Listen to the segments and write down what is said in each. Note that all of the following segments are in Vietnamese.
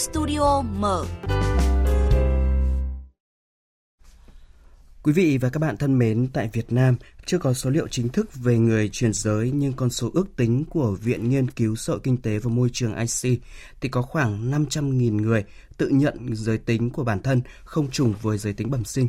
Studio mở. Quý vị và các bạn thân mến, tại Việt Nam chưa có số liệu chính thức về người chuyển giới nhưng con số ước tính của Viện Nghiên cứu Sợ Kinh tế và Môi trường IC thì có khoảng 500.000 người tự nhận giới tính của bản thân không trùng với giới tính bẩm sinh.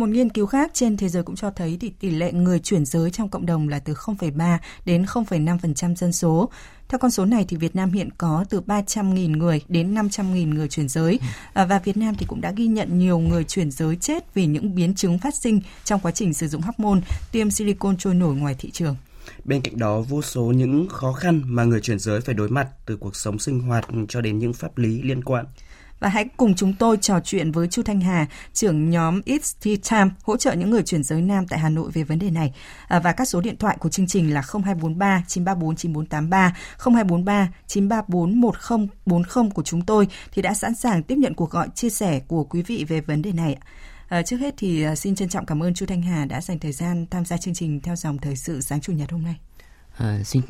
Một nghiên cứu khác trên thế giới cũng cho thấy thì tỷ lệ người chuyển giới trong cộng đồng là từ 0,3 đến 0,5% dân số. Theo con số này thì Việt Nam hiện có từ 300.000 người đến 500.000 người chuyển giới à, và Việt Nam thì cũng đã ghi nhận nhiều người chuyển giới chết vì những biến chứng phát sinh trong quá trình sử dụng hormone tiêm silicon trôi nổi ngoài thị trường. Bên cạnh đó, vô số những khó khăn mà người chuyển giới phải đối mặt từ cuộc sống sinh hoạt cho đến những pháp lý liên quan. Và hãy cùng chúng tôi trò chuyện với Chu Thanh Hà, trưởng nhóm It's Tea Time, hỗ trợ những người chuyển giới nam tại Hà Nội về vấn đề này. À, và các số điện thoại của chương trình là 0243 934 9483, 0243 934 1040 của chúng tôi thì đã sẵn sàng tiếp nhận cuộc gọi chia sẻ của quý vị về vấn đề này. À, trước hết thì à, xin trân trọng cảm ơn Chu Thanh Hà đã dành thời gian tham gia chương trình theo dòng thời sự sáng chủ nhật hôm nay. À, xin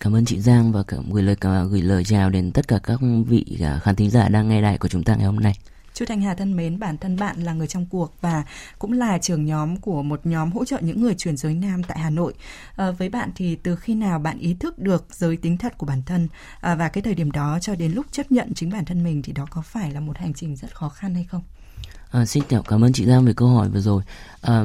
Cảm ơn chị Giang và cảm gửi lời gửi lời chào đến tất cả các vị khán thính giả đang nghe đài của chúng ta ngày hôm nay. Chú Thanh Hà thân mến, bản thân bạn là người trong cuộc và cũng là trưởng nhóm của một nhóm hỗ trợ những người chuyển giới nam tại Hà Nội. À, với bạn thì từ khi nào bạn ý thức được giới tính thật của bản thân à, và cái thời điểm đó cho đến lúc chấp nhận chính bản thân mình thì đó có phải là một hành trình rất khó khăn hay không? À, xin chào, cảm ơn chị Giang về câu hỏi vừa rồi. À,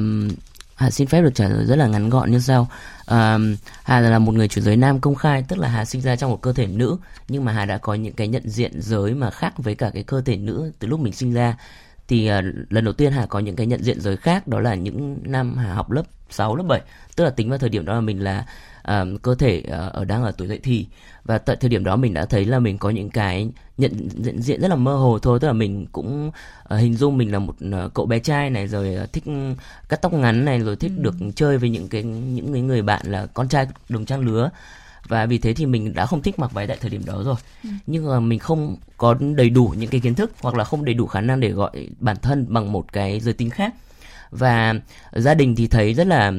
Hà xin phép được trả lời rất là ngắn gọn như sau. À, Hà là một người chuyển giới nam công khai, tức là Hà sinh ra trong một cơ thể nữ, nhưng mà Hà đã có những cái nhận diện giới mà khác với cả cái cơ thể nữ từ lúc mình sinh ra. Thì à, lần đầu tiên Hà có những cái nhận diện giới khác, đó là những năm Hà học lớp 6, lớp 7. Tức là tính vào thời điểm đó là mình là uh, cơ thể uh, ở đang ở tuổi dậy thì và tại thời điểm đó mình đã thấy là mình có những cái nhận, nhận diện rất là mơ hồ thôi tức là mình cũng uh, hình dung mình là một uh, cậu bé trai này rồi uh, thích cắt tóc ngắn này rồi thích ừ. được chơi với những cái những cái người bạn là con trai đồng trang lứa và vì thế thì mình đã không thích mặc váy tại thời điểm đó rồi ừ. nhưng mà mình không có đầy đủ những cái kiến thức hoặc là không đầy đủ khả năng để gọi bản thân bằng một cái giới tính khác và gia đình thì thấy rất là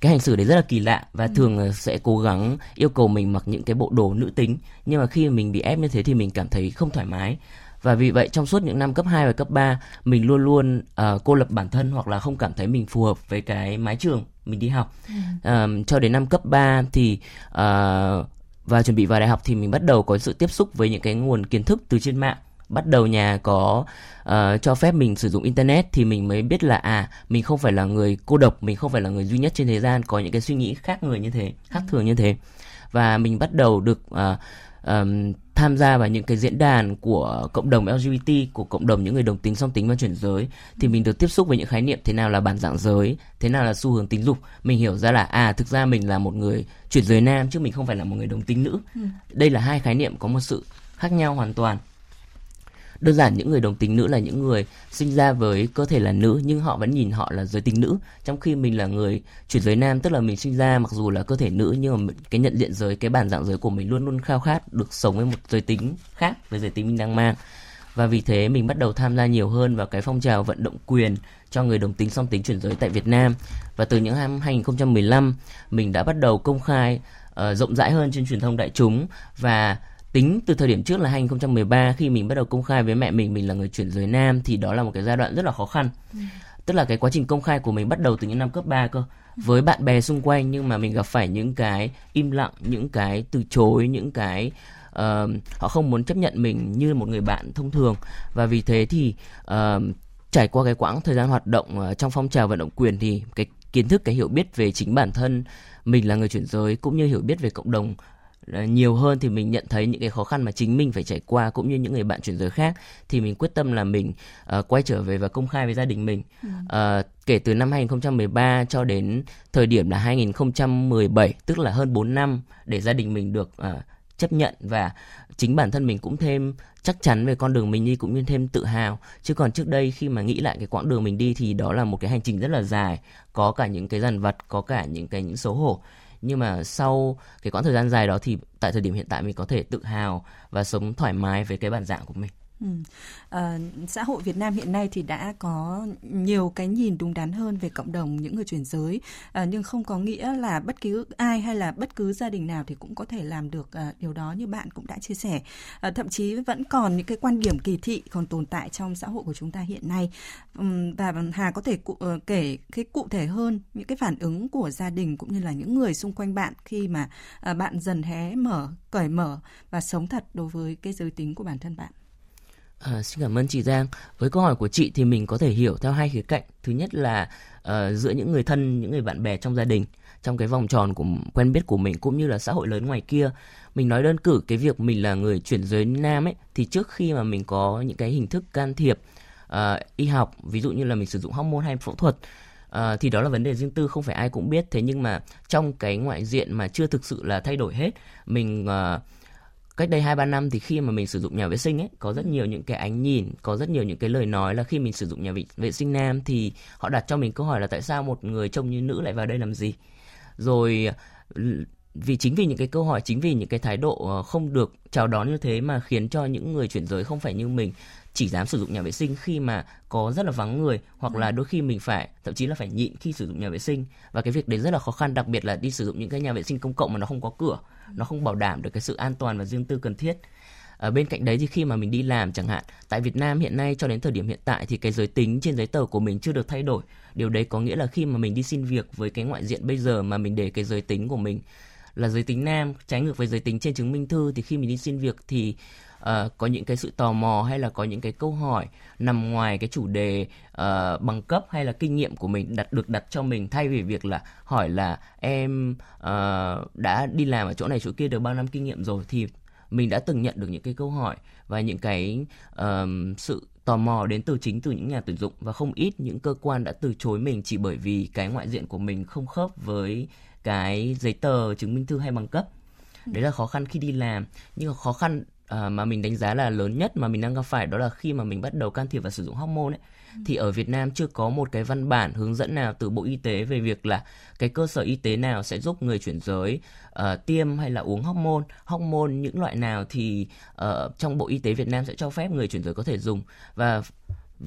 cái hành xử đấy rất là kỳ lạ. Và ừ. thường sẽ cố gắng yêu cầu mình mặc những cái bộ đồ nữ tính. Nhưng mà khi mình bị ép như thế thì mình cảm thấy không thoải mái. Và vì vậy trong suốt những năm cấp 2 và cấp 3 mình luôn luôn uh, cô lập bản thân hoặc là không cảm thấy mình phù hợp với cái mái trường mình đi học. Ừ. uh, cho đến năm cấp 3 thì uh, và chuẩn bị vào đại học thì mình bắt đầu có sự tiếp xúc với những cái nguồn kiến thức từ trên mạng bắt đầu nhà có uh, cho phép mình sử dụng internet thì mình mới biết là à mình không phải là người cô độc mình không phải là người duy nhất trên thế gian có những cái suy nghĩ khác người như thế khác thường như thế. Và mình bắt đầu được uh, um, tham gia vào những cái diễn đàn của cộng đồng LGBT của cộng đồng những người đồng tính song tính và chuyển giới. Thì mình được tiếp xúc với những khái niệm thế nào là bản dạng giới thế nào là xu hướng tính dục. Mình hiểu ra là à thực ra mình là một người chuyển giới nam chứ mình không phải là một người đồng tính nữ. Ừ. đây là hai khái niệm có một sự khác nhau hoàn toàn đơn giản những người đồng tính nữ là những người sinh ra với cơ thể là nữ nhưng họ vẫn nhìn họ là giới tính nữ. Trong khi mình là người chuyển giới nam tức là mình sinh ra mặc dù là cơ thể nữ nhưng mà cái nhận diện giới cái bản dạng giới của mình luôn luôn khao khát được sống với một giới tính khác với giới tính mình đang mang. Và vì thế mình bắt đầu tham gia nhiều hơn vào cái phong trào vận động quyền cho người đồng tính song tính chuyển giới tại Việt Nam. Và từ những năm 2015 mình đã bắt đầu công khai uh, rộng rãi hơn trên truyền thông đại chúng. Và tính từ thời điểm trước là 2013 khi mình bắt đầu công khai với mẹ mình mình là người chuyển giới nam thì đó là một cái giai đoạn rất là khó khăn. Ừ. Tức là cái quá trình công khai của mình bắt đầu từ những năm cấp 3 cơ. Với bạn bè xung quanh nhưng mà mình gặp phải những cái im lặng, những cái từ chối, những cái uh, họ không muốn chấp nhận mình như một người bạn thông thường và vì thế thì uh, trải qua cái quãng thời gian hoạt động uh, trong phong trào vận động quyền thì cái kiến thức cái hiểu biết về chính bản thân mình là người chuyển giới cũng như hiểu biết về cộng đồng nhiều hơn thì mình nhận thấy những cái khó khăn mà chính mình phải trải qua cũng như những người bạn chuyển giới khác thì mình quyết tâm là mình uh, quay trở về và công khai với gia đình mình. Ừ. uh, kể từ năm 2013 cho đến thời điểm là 2017 tức là hơn 4 năm để gia đình mình được uh, chấp nhận và chính bản thân mình cũng thêm chắc chắn về con đường mình đi cũng như thêm tự hào. Chứ còn trước đây khi mà nghĩ lại cái quãng đường mình đi thì đó là một cái hành trình rất là dài có cả những cái dằn vặt có cả những cái những xấu hổ nhưng mà sau cái quãng thời gian dài đó thì tại thời điểm hiện tại mình có thể tự hào và sống thoải mái với cái bản dạng của mình. Ừ. À, xã hội Việt Nam hiện nay thì đã có nhiều cái nhìn đúng đắn hơn về cộng đồng những người chuyển giới. À, nhưng không có nghĩa là bất cứ ai hay là bất cứ gia đình nào thì cũng có thể làm được à, điều đó như bạn cũng đã chia sẻ. À, thậm chí vẫn còn những cái quan điểm kỳ thị còn tồn tại trong xã hội của chúng ta hiện nay. À, và Hà có thể cụ, uh, kể cái cụ thể hơn những cái phản ứng của gia đình cũng như là những người xung quanh bạn khi mà uh, bạn dần hé mở cởi mở và sống thật đối với cái giới tính của bản thân bạn. À, xin cảm ơn chị Giang. Với câu hỏi của chị thì mình có thể hiểu theo hai khía cạnh. Thứ nhất là uh, giữa những người thân, những người bạn bè trong gia đình, trong cái vòng tròn của quen biết của mình cũng như là xã hội lớn ngoài kia. Mình nói đơn cử cái việc mình là người chuyển giới nam ấy thì trước khi mà mình có những cái hình thức can thiệp uh, y học, ví dụ như là mình sử dụng hormone hay phẫu thuật uh, thì đó là vấn đề riêng tư không phải ai cũng biết. Thế nhưng mà trong cái ngoại diện mà chưa thực sự là thay đổi hết, mình uh, cách đây hai ba năm thì khi mà mình sử dụng nhà vệ sinh ấy có rất nhiều những cái ánh nhìn có rất nhiều những cái lời nói là khi mình sử dụng nhà vệ, vệ sinh nam thì họ đặt cho mình câu hỏi là tại sao một người trông như nữ lại vào đây làm gì? Rồi vì chính vì những cái câu hỏi chính vì những cái thái độ ờ, không được chào đón như thế mà khiến cho những người chuyển giới không phải như mình chỉ dám sử dụng nhà vệ sinh khi mà có rất là vắng người hoặc là đôi khi mình phải thậm chí là phải nhịn khi sử dụng nhà vệ sinh. Và cái việc đấy rất là khó khăn đặc biệt là đi sử dụng những cái nhà vệ sinh công cộng mà nó không có cửa nó không bảo đảm được cái sự an toàn và riêng tư cần thiết. Ở bên cạnh đấy thì khi mà mình đi làm chẳng hạn tại Việt Nam hiện nay cho đến thời điểm hiện tại thì cái giới tính trên giấy tờ của mình chưa được thay đổi. Điều đấy có nghĩa là khi mà mình đi xin việc với cái ngoại diện bây giờ mà mình để cái giới tính của mình là giới tính nam trái ngược với giới tính trên chứng minh thư thì khi mình đi xin việc thì uh, có những cái sự tò mò hay là có những cái câu hỏi nằm ngoài cái chủ đề uh, bằng cấp hay là kinh nghiệm của mình đặt được đặt cho mình thay vì việc là hỏi là em uh, đã đi làm ở chỗ này chỗ kia được bao năm kinh nghiệm rồi? Thì mình đã từng nhận được những cái câu hỏi và những cái uh, sự tò mò đến từ chính từ những nhà tuyển dụng và không ít những cơ quan đã từ chối mình chỉ bởi vì cái ngoại diện của mình không khớp với cái giấy tờ chứng minh thư hay bằng cấp. Đấy là khó khăn khi đi làm. Nhưng mà khó khăn à, mà mình đánh giá là lớn nhất mà mình đang gặp phải đó là khi mà mình bắt đầu can thiệp và sử dụng hormone ấy ừ. thì ở Việt Nam chưa có một cái văn bản hướng dẫn nào từ Bộ Y tế về việc là cái cơ sở y tế nào sẽ giúp người chuyển giới uh, tiêm hay là uống hormone, hormone những loại nào thì uh, trong Bộ Y tế Việt Nam sẽ cho phép người chuyển giới có thể dùng và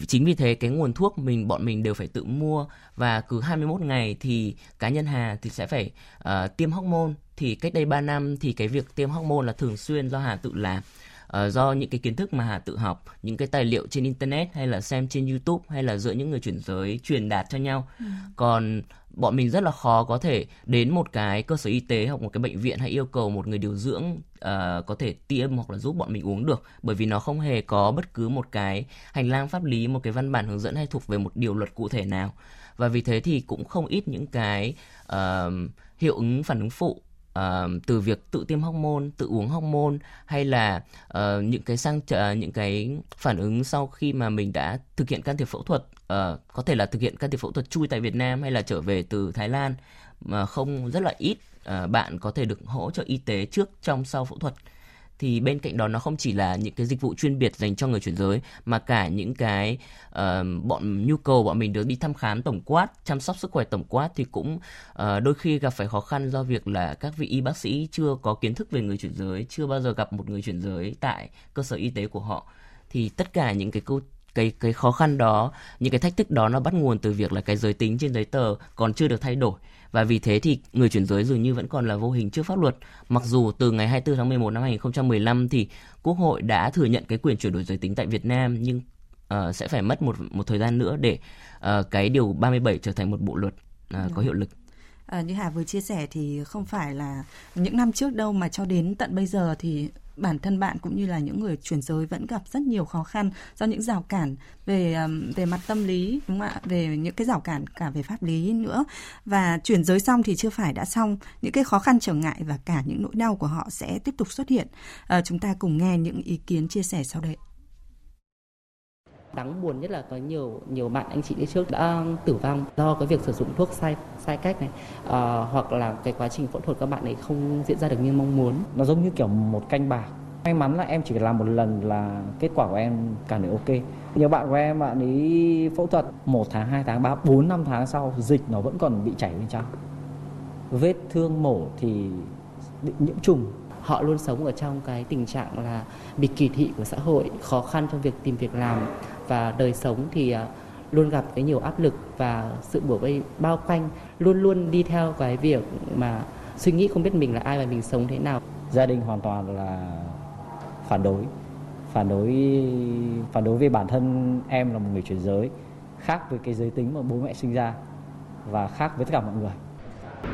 chính vì thế cái nguồn thuốc mình bọn mình đều phải tự mua và cứ 21 ngày thì cá nhân Hà thì sẽ phải uh, tiêm hormone thì cách đây 3 năm thì cái việc tiêm hormone là thường xuyên do Hà tự làm uh, do những cái kiến thức mà Hà tự học, những cái tài liệu trên internet hay là xem trên YouTube hay là giữa những người chuyển giới truyền đạt cho nhau. Ừ. Còn bọn mình rất là khó có thể đến một cái cơ sở y tế hoặc một cái bệnh viện hay yêu cầu một người điều dưỡng uh, có thể tiêm hoặc là giúp bọn mình uống được. Bởi vì nó không hề có bất cứ một cái hành lang pháp lý một cái văn bản hướng dẫn hay thuộc về một điều luật cụ thể nào. Và vì thế thì cũng không ít những cái uh, hiệu ứng phản ứng phụ uh, từ việc tự tiêm hormone, tự uống hormone hay là uh, những cái sang uh, những cái phản ứng sau khi mà mình đã thực hiện can thiệp phẫu thuật uh, có thể là thực hiện can thiệp phẫu thuật chui tại Việt Nam hay là trở về từ Thái Lan mà không rất là ít. À, bạn có thể được hỗ trợ y tế trước trong sau phẫu thuật. Thì bên cạnh đó nó không chỉ là những cái dịch vụ chuyên biệt dành cho người chuyển giới mà cả những cái uh, bọn nhu cầu bọn mình được đi thăm khám tổng quát chăm sóc sức khỏe tổng quát thì cũng uh, đôi khi gặp phải khó khăn do việc là các vị y bác sĩ chưa có kiến thức về người chuyển giới chưa bao giờ gặp một người chuyển giới tại cơ sở y tế của họ. Thì tất cả những cái câu cái cái khó khăn đó những cái thách thức đó nó bắt nguồn từ việc là cái giới tính trên giấy tờ còn chưa được thay đổi và vì thế thì người chuyển giới dường như vẫn còn là vô hình trước pháp luật. Mặc dù từ ngày 24 tháng 11 năm 2015 thì Quốc hội đã thừa nhận cái quyền chuyển đổi giới tính tại Việt Nam nhưng uh, sẽ phải mất một một thời gian nữa để uh, cái điều 37 trở thành một bộ luật uh, có hiệu lực. À, như Hà vừa chia sẻ thì không phải là những năm trước đâu mà cho đến tận bây giờ thì bản thân bạn cũng như là những người chuyển giới vẫn gặp rất nhiều khó khăn do những rào cản về về mặt tâm lý đúng không ạ? Về những cái rào cản cả về pháp lý nữa. Và chuyển giới xong thì chưa phải đã xong. Những cái khó khăn trở ngại và cả những nỗi đau của họ sẽ tiếp tục xuất hiện. À, chúng ta cùng nghe những ý kiến chia sẻ sau đây đáng buồn nhất là có nhiều nhiều bạn anh chị đi trước đã tử vong do cái việc sử dụng thuốc sai sai cách này. À, hoặc là cái quá trình phẫu thuật các bạn ấy không diễn ra được như mong muốn. Nó giống như kiểu một canh bạc may mắn là em chỉ làm một lần là kết quả của em cả được ok. Nhiều bạn của em bạn ấy phẫu thuật một tháng hai tháng ba bốn năm tháng sau dịch nó vẫn còn bị chảy bên trong. Vết thương mổ thì bị nhiễm trùng. Họ luôn sống ở trong cái tình trạng là bị kỳ thị của xã hội khó khăn trong việc tìm việc làm và đời sống thì à, luôn gặp cái nhiều áp lực và sự bủa vây bao quanh luôn luôn đi theo cái việc mà suy nghĩ không biết mình là ai và mình sống thế nào. Gia đình hoàn toàn là phản đối phản đối phản đối về bản thân em là một người chuyển giới khác với cái giới tính mà bố mẹ sinh ra và khác với tất cả mọi người.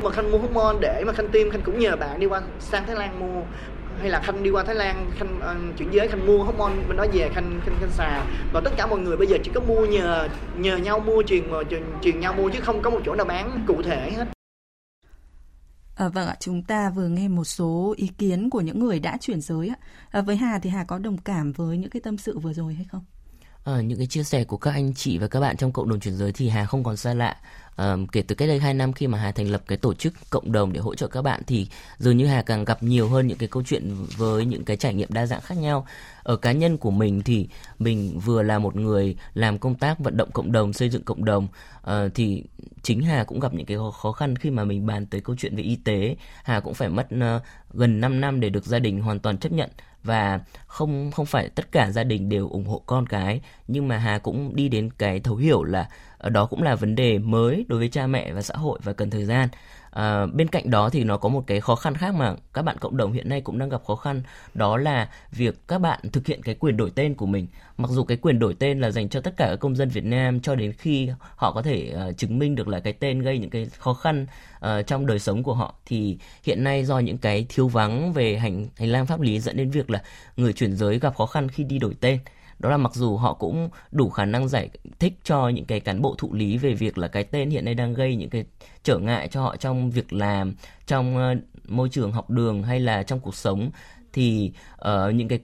Mà khanh mua hormone để mà khanh tiêm khanh cũng nhờ bạn đi qua sang thái lan mua hay là khanh đi qua thái lan khanh uh, chuyển giới khanh mua hormone bên đó về khanh khanh khanh xà và tất cả mọi người bây giờ chỉ có mua nhờ nhờ nhau mua truyền truyền, truyền nhau mua chứ không có một chỗ nào bán cụ thể hết À, vâng ạ, chúng ta vừa nghe một số ý kiến của những người đã chuyển giới ạ. À, với Hà thì Hà có đồng cảm với những cái tâm sự vừa rồi hay không? À, những cái chia sẻ của các anh chị và các bạn trong cộng đồng chuyển giới thì Hà không còn xa lạ. À, kể từ cách đây 2 năm khi mà Hà thành lập cái tổ chức cộng đồng để hỗ trợ các bạn thì dường như Hà càng gặp nhiều hơn những cái câu chuyện với những cái trải nghiệm đa dạng khác nhau. Ở cá nhân của mình thì mình vừa là một người làm công tác vận động cộng đồng, xây dựng cộng đồng à, thì chính Hà cũng gặp những cái khó khăn khi mà mình bàn tới câu chuyện về y tế. Hà cũng phải mất uh, gần 5 năm để được gia đình hoàn toàn chấp nhận và không không phải tất cả gia đình đều ủng hộ con cái nhưng mà Hà cũng đi đến cái thấu hiểu là Ờ, đó cũng là vấn đề mới đối với cha mẹ và xã hội và cần thời gian. À, bên cạnh đó thì nó có một cái khó khăn khác mà các bạn cộng đồng hiện nay cũng đang gặp khó khăn đó là việc các bạn thực hiện cái quyền đổi tên của mình. Mặc dù cái quyền đổi tên là dành cho tất cả các công dân Việt Nam cho đến khi họ có thể uh, chứng minh được là cái tên gây những cái khó khăn uh, trong đời sống của họ thì hiện nay do những cái thiếu vắng về hành hành lang pháp lý dẫn đến việc là người chuyển giới gặp khó khăn khi đi đổi tên đó là mặc dù họ cũng đủ khả năng giải thích cho những cái cán bộ thụ lý về việc là cái tên hiện nay đang gây những cái trở ngại cho họ trong việc làm trong ờ, môi trường học đường hay là trong cuộc sống thì uh, những cái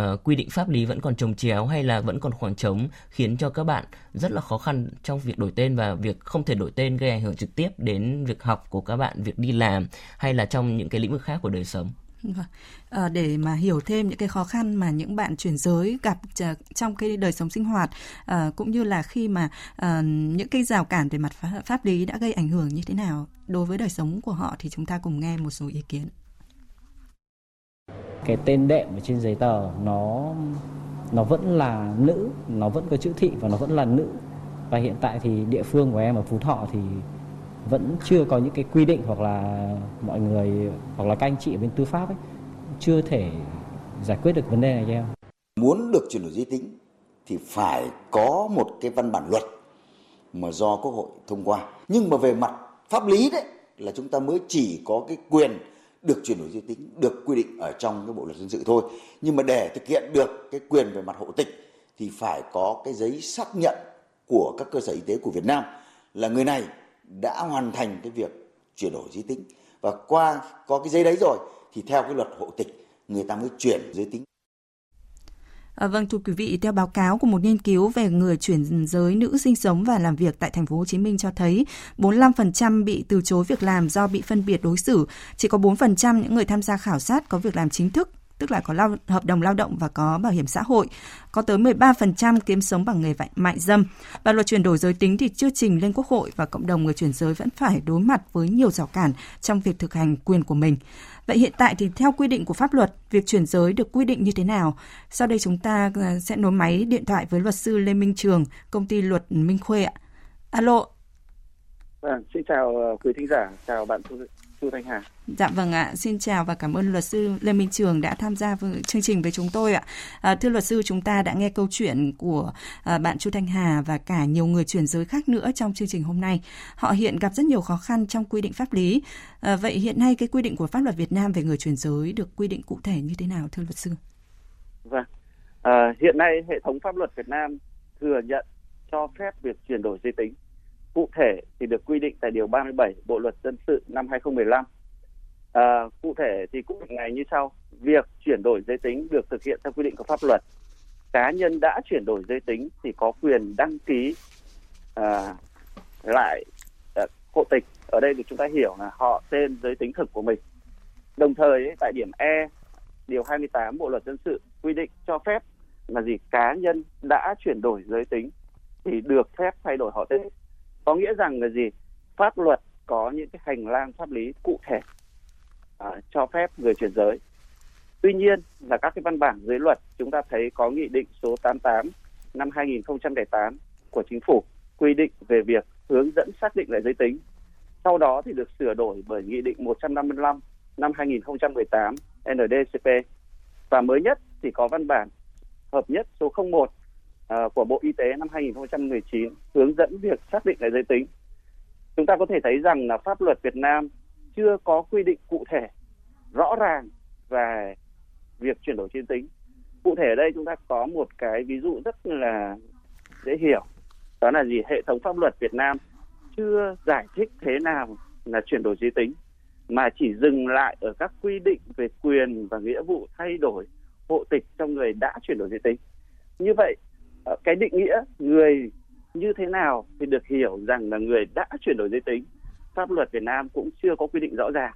uh, quy định pháp lý vẫn còn trồng chéo hay là vẫn còn khoảng trống khiến cho các bạn rất là khó khăn trong việc đổi tên và việc không thể đổi tên gây ảnh hưởng trực tiếp đến việc học của các bạn, việc đi làm hay là trong những cái lĩnh vực khác của đời sống. À, để mà hiểu thêm những cái khó khăn mà những bạn chuyển giới gặp ờ, trong cái đời sống sinh hoạt à, cũng như là khi mà à, những cái rào cản về mặt pháp lý đã gây ảnh hưởng như thế nào đối với đời sống của họ thì chúng ta cùng nghe một số ý kiến. Cái tên đệm ở trên giấy tờ nó nó vẫn là nữ, nó vẫn có chữ thị và nó vẫn là nữ. Và hiện tại thì địa phương của em ở Phú Thọ thì vẫn chưa có những cái quy định hoặc là mọi người, hoặc là các anh chị ở bên tư pháp ấy, chưa thể giải quyết được vấn đề này cho em. Muốn được chuyển đổi giới tính thì phải có một cái văn bản luật mà do Quốc hội thông qua. Nhưng mà về mặt pháp lý đấy là chúng ta mới chỉ có cái quyền được chuyển đổi giới tính, được quy định ở trong cái bộ luật dân sự thôi. Nhưng mà để thực hiện được cái quyền về mặt hộ tịch thì phải có cái giấy xác nhận của các cơ sở y tế của Việt Nam là người này đã hoàn thành cái việc chuyển đổi giới tính và qua có cái giấy đấy rồi thì theo cái luật hộ tịch người ta mới chuyển giới tính. À, vâng thưa quý vị, theo báo cáo của một nghiên cứu về người chuyển giới nữ sinh sống và làm việc tại thành phố Hồ Chí Minh cho thấy 45% bị từ chối việc làm do bị phân biệt đối xử, chỉ có 4% những người tham gia khảo sát có việc làm chính thức tức là có lao, hợp đồng lao động và có bảo hiểm xã hội, có tới 13% kiếm sống bằng nghề mại dâm. Và luật chuyển đổi giới tính thì chưa trình lên Quốc hội và cộng đồng người chuyển giới vẫn phải đối mặt với nhiều rào cản trong việc thực hành quyền của mình. Vậy hiện tại thì theo quy định của pháp luật, việc chuyển giới được quy định như thế nào? Sau đây chúng ta ờ, sẽ nối máy điện thoại với luật sư Lê Minh Trường, công ty luật Minh Khuê ạ. Alo. À, xin chào ờ, quý thính giả, chào bạn Thu Thanh Hà. Dạ vâng ạ, xin chào và cảm ơn luật sư Lê Minh Trường đã tham gia với chương trình với chúng tôi ạ. À, thưa luật sư, chúng ta đã nghe câu chuyện của à, bạn Chu Thanh Hà và cả nhiều người chuyển giới khác nữa trong chương trình hôm nay. Họ hiện gặp rất nhiều khó khăn trong quy định pháp lý. À, vậy hiện nay cái quy định của pháp luật Việt Nam về người chuyển giới được quy định cụ thể như thế nào thưa luật sư? Vâng, à, hiện nay hệ thống pháp luật Việt Nam thừa nhận cho phép việc chuyển đổi giới tính Cụ thể thì được quy định tại Điều 37 Bộ Luật Dân sự năm 2015. À, cụ thể thì cũng ngày như sau. Việc chuyển đổi giới tính được thực hiện theo quy định của pháp luật. Cá nhân đã chuyển đổi giới tính thì có quyền đăng ký à, lại à, hộ tịch. Ở đây thì chúng ta hiểu là họ tên giới tính thực của mình. Đồng thời tại điểm E điều 28 Bộ luật dân sự quy định cho phép là gì cá nhân đã chuyển đổi giới tính thì được phép thay đổi họ tên có nghĩa rằng là gì? Pháp luật có những cái hành lang pháp lý cụ thể à, cho phép người chuyển giới. Tuy nhiên là các cái văn bản dưới luật chúng ta thấy có nghị định số 88 năm 2008 của chính phủ quy định về việc hướng dẫn xác định lại giới tính. Sau đó thì được sửa đổi bởi nghị định 155 năm 2018 NDCP và mới nhất thì có văn bản hợp nhất số 01 Ờ, của Bộ Y tế năm 2019 hướng dẫn việc xác định lại giới tính. Chúng ta có thể thấy rằng là pháp luật Việt Nam chưa có quy định cụ thể rõ ràng về việc chuyển đổi giới tính. Cụ thể ở đây chúng ta có một cái ví dụ rất là dễ hiểu. Đó là gì? Hệ thống pháp luật Việt Nam chưa giải thích thế nào là chuyển đổi giới tính mà chỉ dừng lại ở các quy định về quyền và nghĩa vụ thay đổi hộ tịch cho người đã chuyển đổi giới tính. Như vậy, Ờ, cái định nghĩa người như thế nào thì được hiểu rằng là người đã chuyển đổi giới tính. Pháp luật Việt Nam cũng chưa có quy định rõ ràng.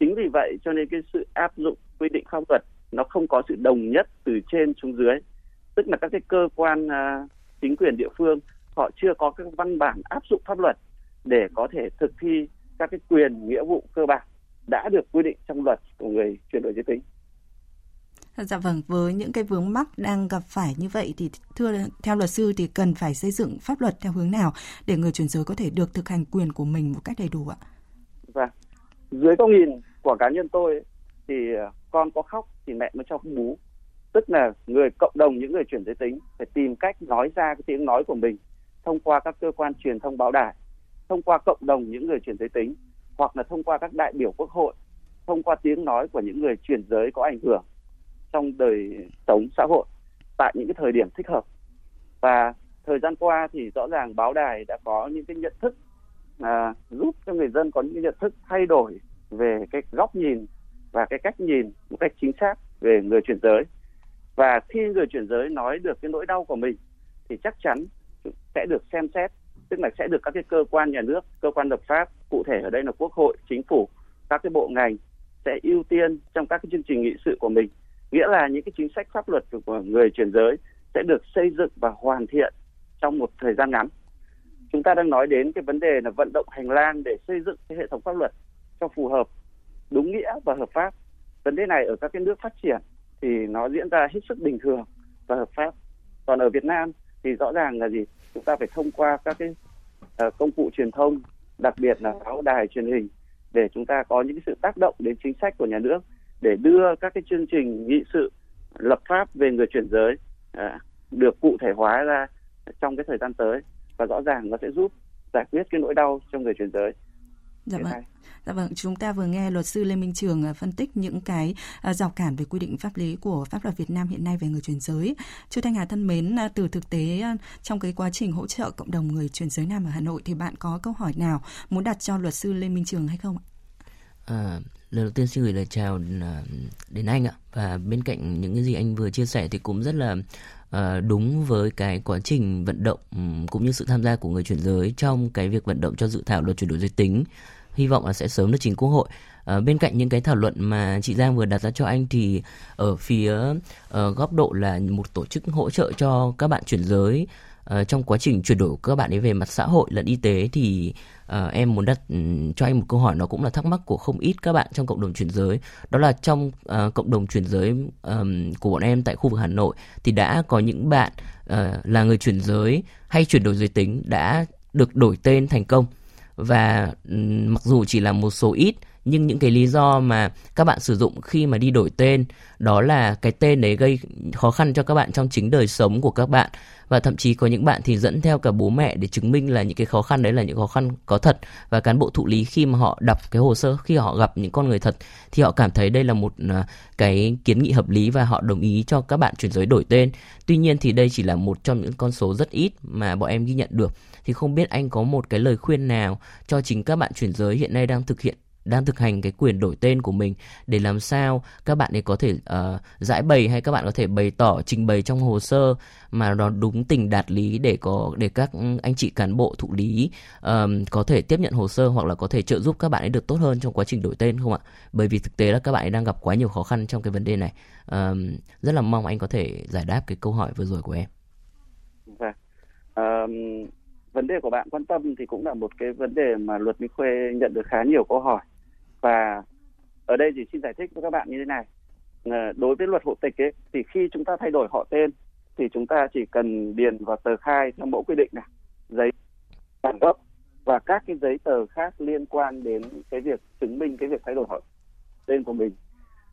Chính vì vậy cho nên cái sự áp dụng quy định pháp luật nó không có sự đồng nhất từ trên xuống dưới. Tức là các cái cơ quan uh, chính quyền địa phương họ chưa có các văn bản áp dụng pháp luật để có thể thực thi các cái quyền nghĩa vụ cơ bản đã được quy định trong luật của người chuyển đổi giới tính. Dạ vâng, với những cái vướng mắc đang gặp phải như vậy thì thưa theo luật sư thì cần phải xây dựng pháp luật theo hướng nào để người chuyển giới có thể được thực hành quyền của mình một cách đầy đủ ạ? Vâng, dưới góc nhìn của cá nhân tôi thì ờ, con có khóc thì mẹ mới cho bú. Tức là người cộng đồng những người chuyển giới tính phải tìm cách nói ra cái tiếng nói của mình thông qua các cơ quan truyền thông báo đài, thông qua cộng đồng những người chuyển giới tính hoặc là thông qua các đại biểu quốc hội, thông qua tiếng nói của những người chuyển giới có ảnh hưởng trong đời sống xã hội tại những cái thời điểm thích hợp. Và thời gian qua thì rõ ràng báo đài đã có những cái nhận thức à, giúp cho người dân có những cái nhận thức thay đổi về cái góc nhìn và cái cách nhìn một cách chính xác về người chuyển giới. Và khi người chuyển giới nói được cái nỗi đau của mình thì chắc chắn sẽ được xem xét tức là sẽ được các cái cơ quan nhà nước cơ quan lập pháp cụ thể ở đây là quốc hội chính phủ các cái bộ ngành sẽ ưu tiên trong các cái chương trình nghị sự của mình nghĩa là những cái chính sách pháp luật của người chuyển giới sẽ được xây dựng và hoàn thiện trong một thời gian ngắn. Chúng ta đang nói đến cái vấn đề là vận động hành lang để xây dựng cái hệ thống pháp luật cho phù hợp đúng nghĩa và hợp pháp. Vấn đề này ở các cái nước phát triển thì nó diễn ra hết sức bình thường và hợp pháp. Còn ở Việt Nam thì rõ ràng là gì? Chúng ta phải thông qua các cái uh, công cụ truyền thông đặc biệt là báo đài truyền hình để chúng ta có những cái sự tác động đến chính sách của nhà nước để đưa các cái chương trình nghị sự lập pháp về người chuyển giới à, được cụ thể hóa ra trong cái thời gian tới và rõ ràng nó sẽ giúp giải quyết cái nỗi đau cho người chuyển giới. Dạ vâng. Dạ vâng, chúng ta vừa nghe luật sư Lê Minh Trường à, phân tích những cái à, rào cản về quy định pháp lý của pháp luật Việt Nam hiện nay về người chuyển giới. Chú Thanh Hà thân mến, à, từ thực tế trong cái quá trình hỗ trợ cộng đồng người chuyển giới nam ở Hà Nội thì bạn có câu hỏi nào muốn đặt cho luật sư Lê Minh Trường hay không ạ? À, lời đầu tiên xin gửi lời chào à, đến anh ạ. Và bên cạnh những cái gì anh vừa chia sẻ thì cũng rất là uh, đúng với cái quá trình vận động um, cũng như sự tham gia của người chuyển giới trong cái việc vận động cho dự thảo luật chuyển đổi giới tính. Hy vọng là sẽ sớm được trình quốc hội. À, bên cạnh những cái thảo luận mà chị Giang vừa đặt ra cho anh thì ở phía uh, góc độ là một tổ chức hỗ trợ cho các bạn chuyển giới uh, trong quá trình chuyển đổi các bạn ấy về mặt xã hội lẫn y tế thì uh, em muốn đặt um, cho anh một câu hỏi nó cũng là thắc mắc của không ít các bạn trong cộng đồng chuyển giới. Đó là trong uh, cộng đồng chuyển giới um, của bọn em tại khu vực Hà Nội thì đã có những bạn uh, là người chuyển giới hay chuyển đổi giới tính đã được đổi tên thành công. Và um, mặc dù chỉ là một số ít nhưng những cái lý do mà các bạn sử dụng khi mà đi đổi tên, đó là cái tên đấy gây khó khăn cho các bạn trong chính đời sống của các bạn. Và thậm chí có những bạn thì dẫn theo cả bố mẹ để chứng minh là những cái khó khăn đấy là những khó khăn có thật. Và cán bộ thụ lý khi mà họ đọc cái hồ sơ, khi họ gặp những con người thật, thì họ cảm thấy đây là một à, cái kiến nghị hợp lý và họ đồng ý cho các bạn chuyển giới đổi tên. Tuy nhiên thì đây chỉ là một trong những con số rất ít mà bọn em ghi nhận được. Thì không biết anh có một cái lời khuyên nào cho chính các bạn chuyển giới hiện nay đang thực hiện đang thực hành cái quyền đổi tên của mình để làm sao các bạn ấy có thể uh, giải bày hay các bạn có thể bày tỏ trình bày trong hồ sơ mà nó đúng tình đạt lý để có để các anh chị cán bộ thụ lý um, có thể tiếp nhận hồ sơ hoặc là có thể trợ giúp các bạn ấy được tốt hơn trong quá trình đổi tên không ạ? Bởi vì thực tế là các bạn ấy đang gặp quá nhiều khó khăn trong cái vấn đề này. Um, rất là mong anh có thể giải đáp cái câu hỏi vừa rồi của em. Vâng. Um, vấn đề của bạn quan tâm thì cũng là một cái vấn đề mà luật Minh Khuê nhận được khá nhiều câu hỏi và ở đây thì xin giải thích với các bạn như thế này. Ờ, đối với luật hộ tịch ấy thì khi chúng ta thay đổi họ tên thì chúng ta chỉ cần điền vào tờ khai theo mẫu quy định này. Giấy bản gốc và các cái giấy tờ khác liên quan đến cái việc chứng minh cái việc thay đổi họ tên của mình.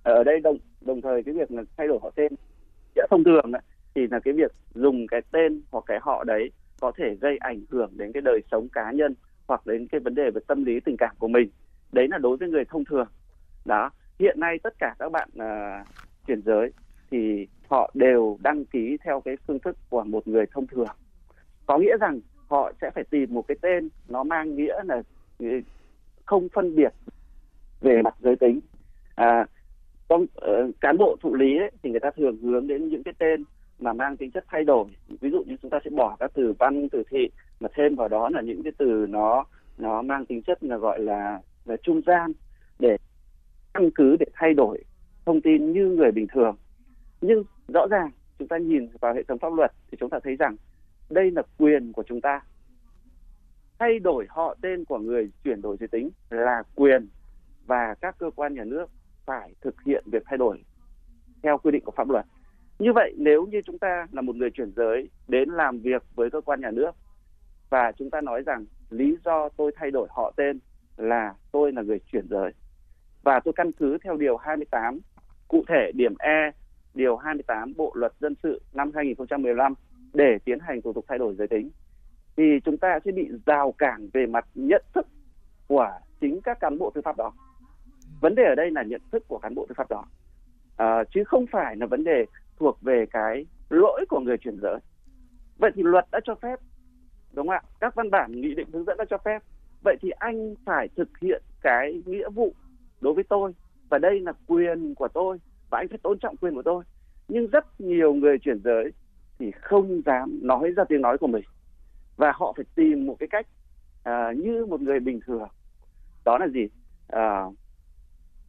Ờ, ở đây đồng đồng thời cái việc là thay đổi họ tên thông thường ấy, thì là cái việc dùng cái tên hoặc cái họ đấy có thể gây ảnh hưởng đến cái đời sống cá nhân hoặc đến cái vấn đề về tâm lý tình cảm của mình đấy là đối với người thông thường. Đó. Hiện nay tất cả các bạn uh, chuyển giới thì họ đều đăng ký theo cái phương thức của một người thông thường. Có nghĩa rằng họ sẽ phải tìm một cái tên nó mang nghĩa là ừ, không phân biệt về mặt giới tính. À, con uh, cán bộ thụ lý ấy, thì người ta thường hướng đến những cái tên mà mang tính chất thay đổi. Ví dụ như chúng ta sẽ bỏ các từ văn từ thị mà thêm vào đó là những cái từ nó nó mang tính chất là gọi là là trung gian để căn cứ để thay đổi thông tin như người bình thường. Nhưng rõ ràng chúng ta nhìn vào hệ thống pháp luật thì chúng ta thấy rằng đây là quyền của chúng ta. Thay đổi họ tên của người chuyển đổi giới tính là quyền và các cơ quan nhà nước phải thực hiện việc thay đổi theo quy định của pháp luật. Như vậy, nếu như chúng ta là một người chuyển giới đến làm việc với cơ quan nhà nước và chúng ta nói rằng lý do tôi thay đổi họ tên là tôi là người chuyển giới và tôi căn cứ theo điều 28 cụ thể điểm E điều 28 Bộ luật dân sự năm 2015 để tiến hành thủ tục thay đổi giới tính thì chúng ta sẽ bị rào cản về mặt nhận thức của chính các cán bộ tư pháp đó. Vấn đề ở đây là nhận thức của cán bộ tư pháp đó, à, chứ không phải là vấn đề thuộc về cái lỗi của người chuyển giới. Vậy thì luật đã cho phép, đúng không ạ? Các văn bản nghị định hướng dẫn đã cho phép. Vậy thì anh phải thực hiện cái nghĩa vụ đối với tôi. Và đây là quyền của tôi và anh phải tôn trọng quyền của tôi. Nhưng rất nhiều người chuyển giới thì không dám nói ra tiếng nói của mình. Và họ phải tìm một cái cách à, như một người bình thường. Đó là gì? À,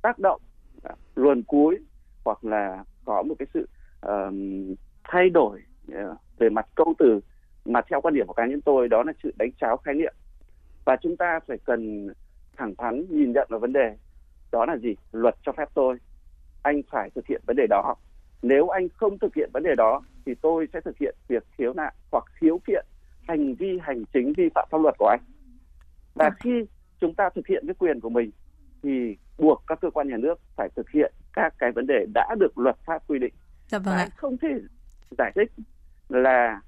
tác động à, luồn cuối hoặc là có một cái sự uh, thay đổi uh, về mặt câu từ mà theo quan điểm của cá nhân tôi đó là sự đánh cháo khái niệm và chúng ta phải cần thẳng thắn nhìn nhận vào vấn đề. Đó là gì? Luật cho phép tôi. Anh phải thực hiện vấn đề đó. Nếu anh không thực hiện vấn đề đó thì tôi sẽ thực hiện việc khiếu nại hoặc khiếu kiện hành vi hành chính vi phạm pháp luật của anh. Và khi chúng ta thực hiện cái quyền của mình thì buộc các cơ quan nhà nước phải thực hiện các cái vấn đề đã được luật pháp quy định. Dạ vâng ạ. không thể giải thích là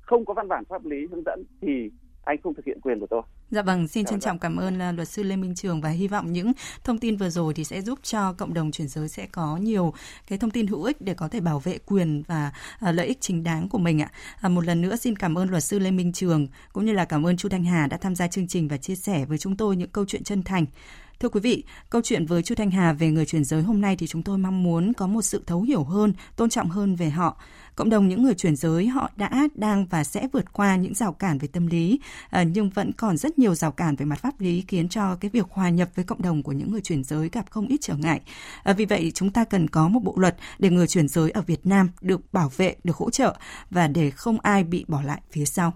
không có văn bản pháp lý hướng dẫn thì anh không thực hiện quyền của tôi. Dạ vâng, xin trân trọng cảm ơn uh, luật sư Lê Minh Trường và hy vọng những thông tin vừa rồi thì sẽ giúp cho cộng đồng chuyển giới sẽ có nhiều cái thông tin hữu ích để có thể bảo vệ quyền và uh, lợi ích chính đáng của mình ạ. À, một lần nữa xin cảm ơn luật sư Lê Minh Trường cũng như là cảm ơn Chu Thanh Hà đã tham gia chương trình và chia sẻ với chúng tôi những câu chuyện chân thành. Thưa quý vị, câu chuyện với Chu Thanh Hà về người chuyển giới hôm nay thì chúng tôi mong muốn có một sự thấu hiểu hơn, tôn trọng hơn về họ. Cộng đồng những người chuyển giới họ đã, đang và sẽ vượt qua những rào cản về tâm lý, à, nhưng vẫn còn rất nhiều rào cản về mặt pháp lý khiến cho cái việc hòa nhập với cộng đồng của những người chuyển giới gặp không ít trở ngại. À, vì vậy chúng ta cần có một bộ luật để người chuyển giới ở Việt Nam được bảo vệ, được hỗ trợ và để không ai bị bỏ lại phía sau.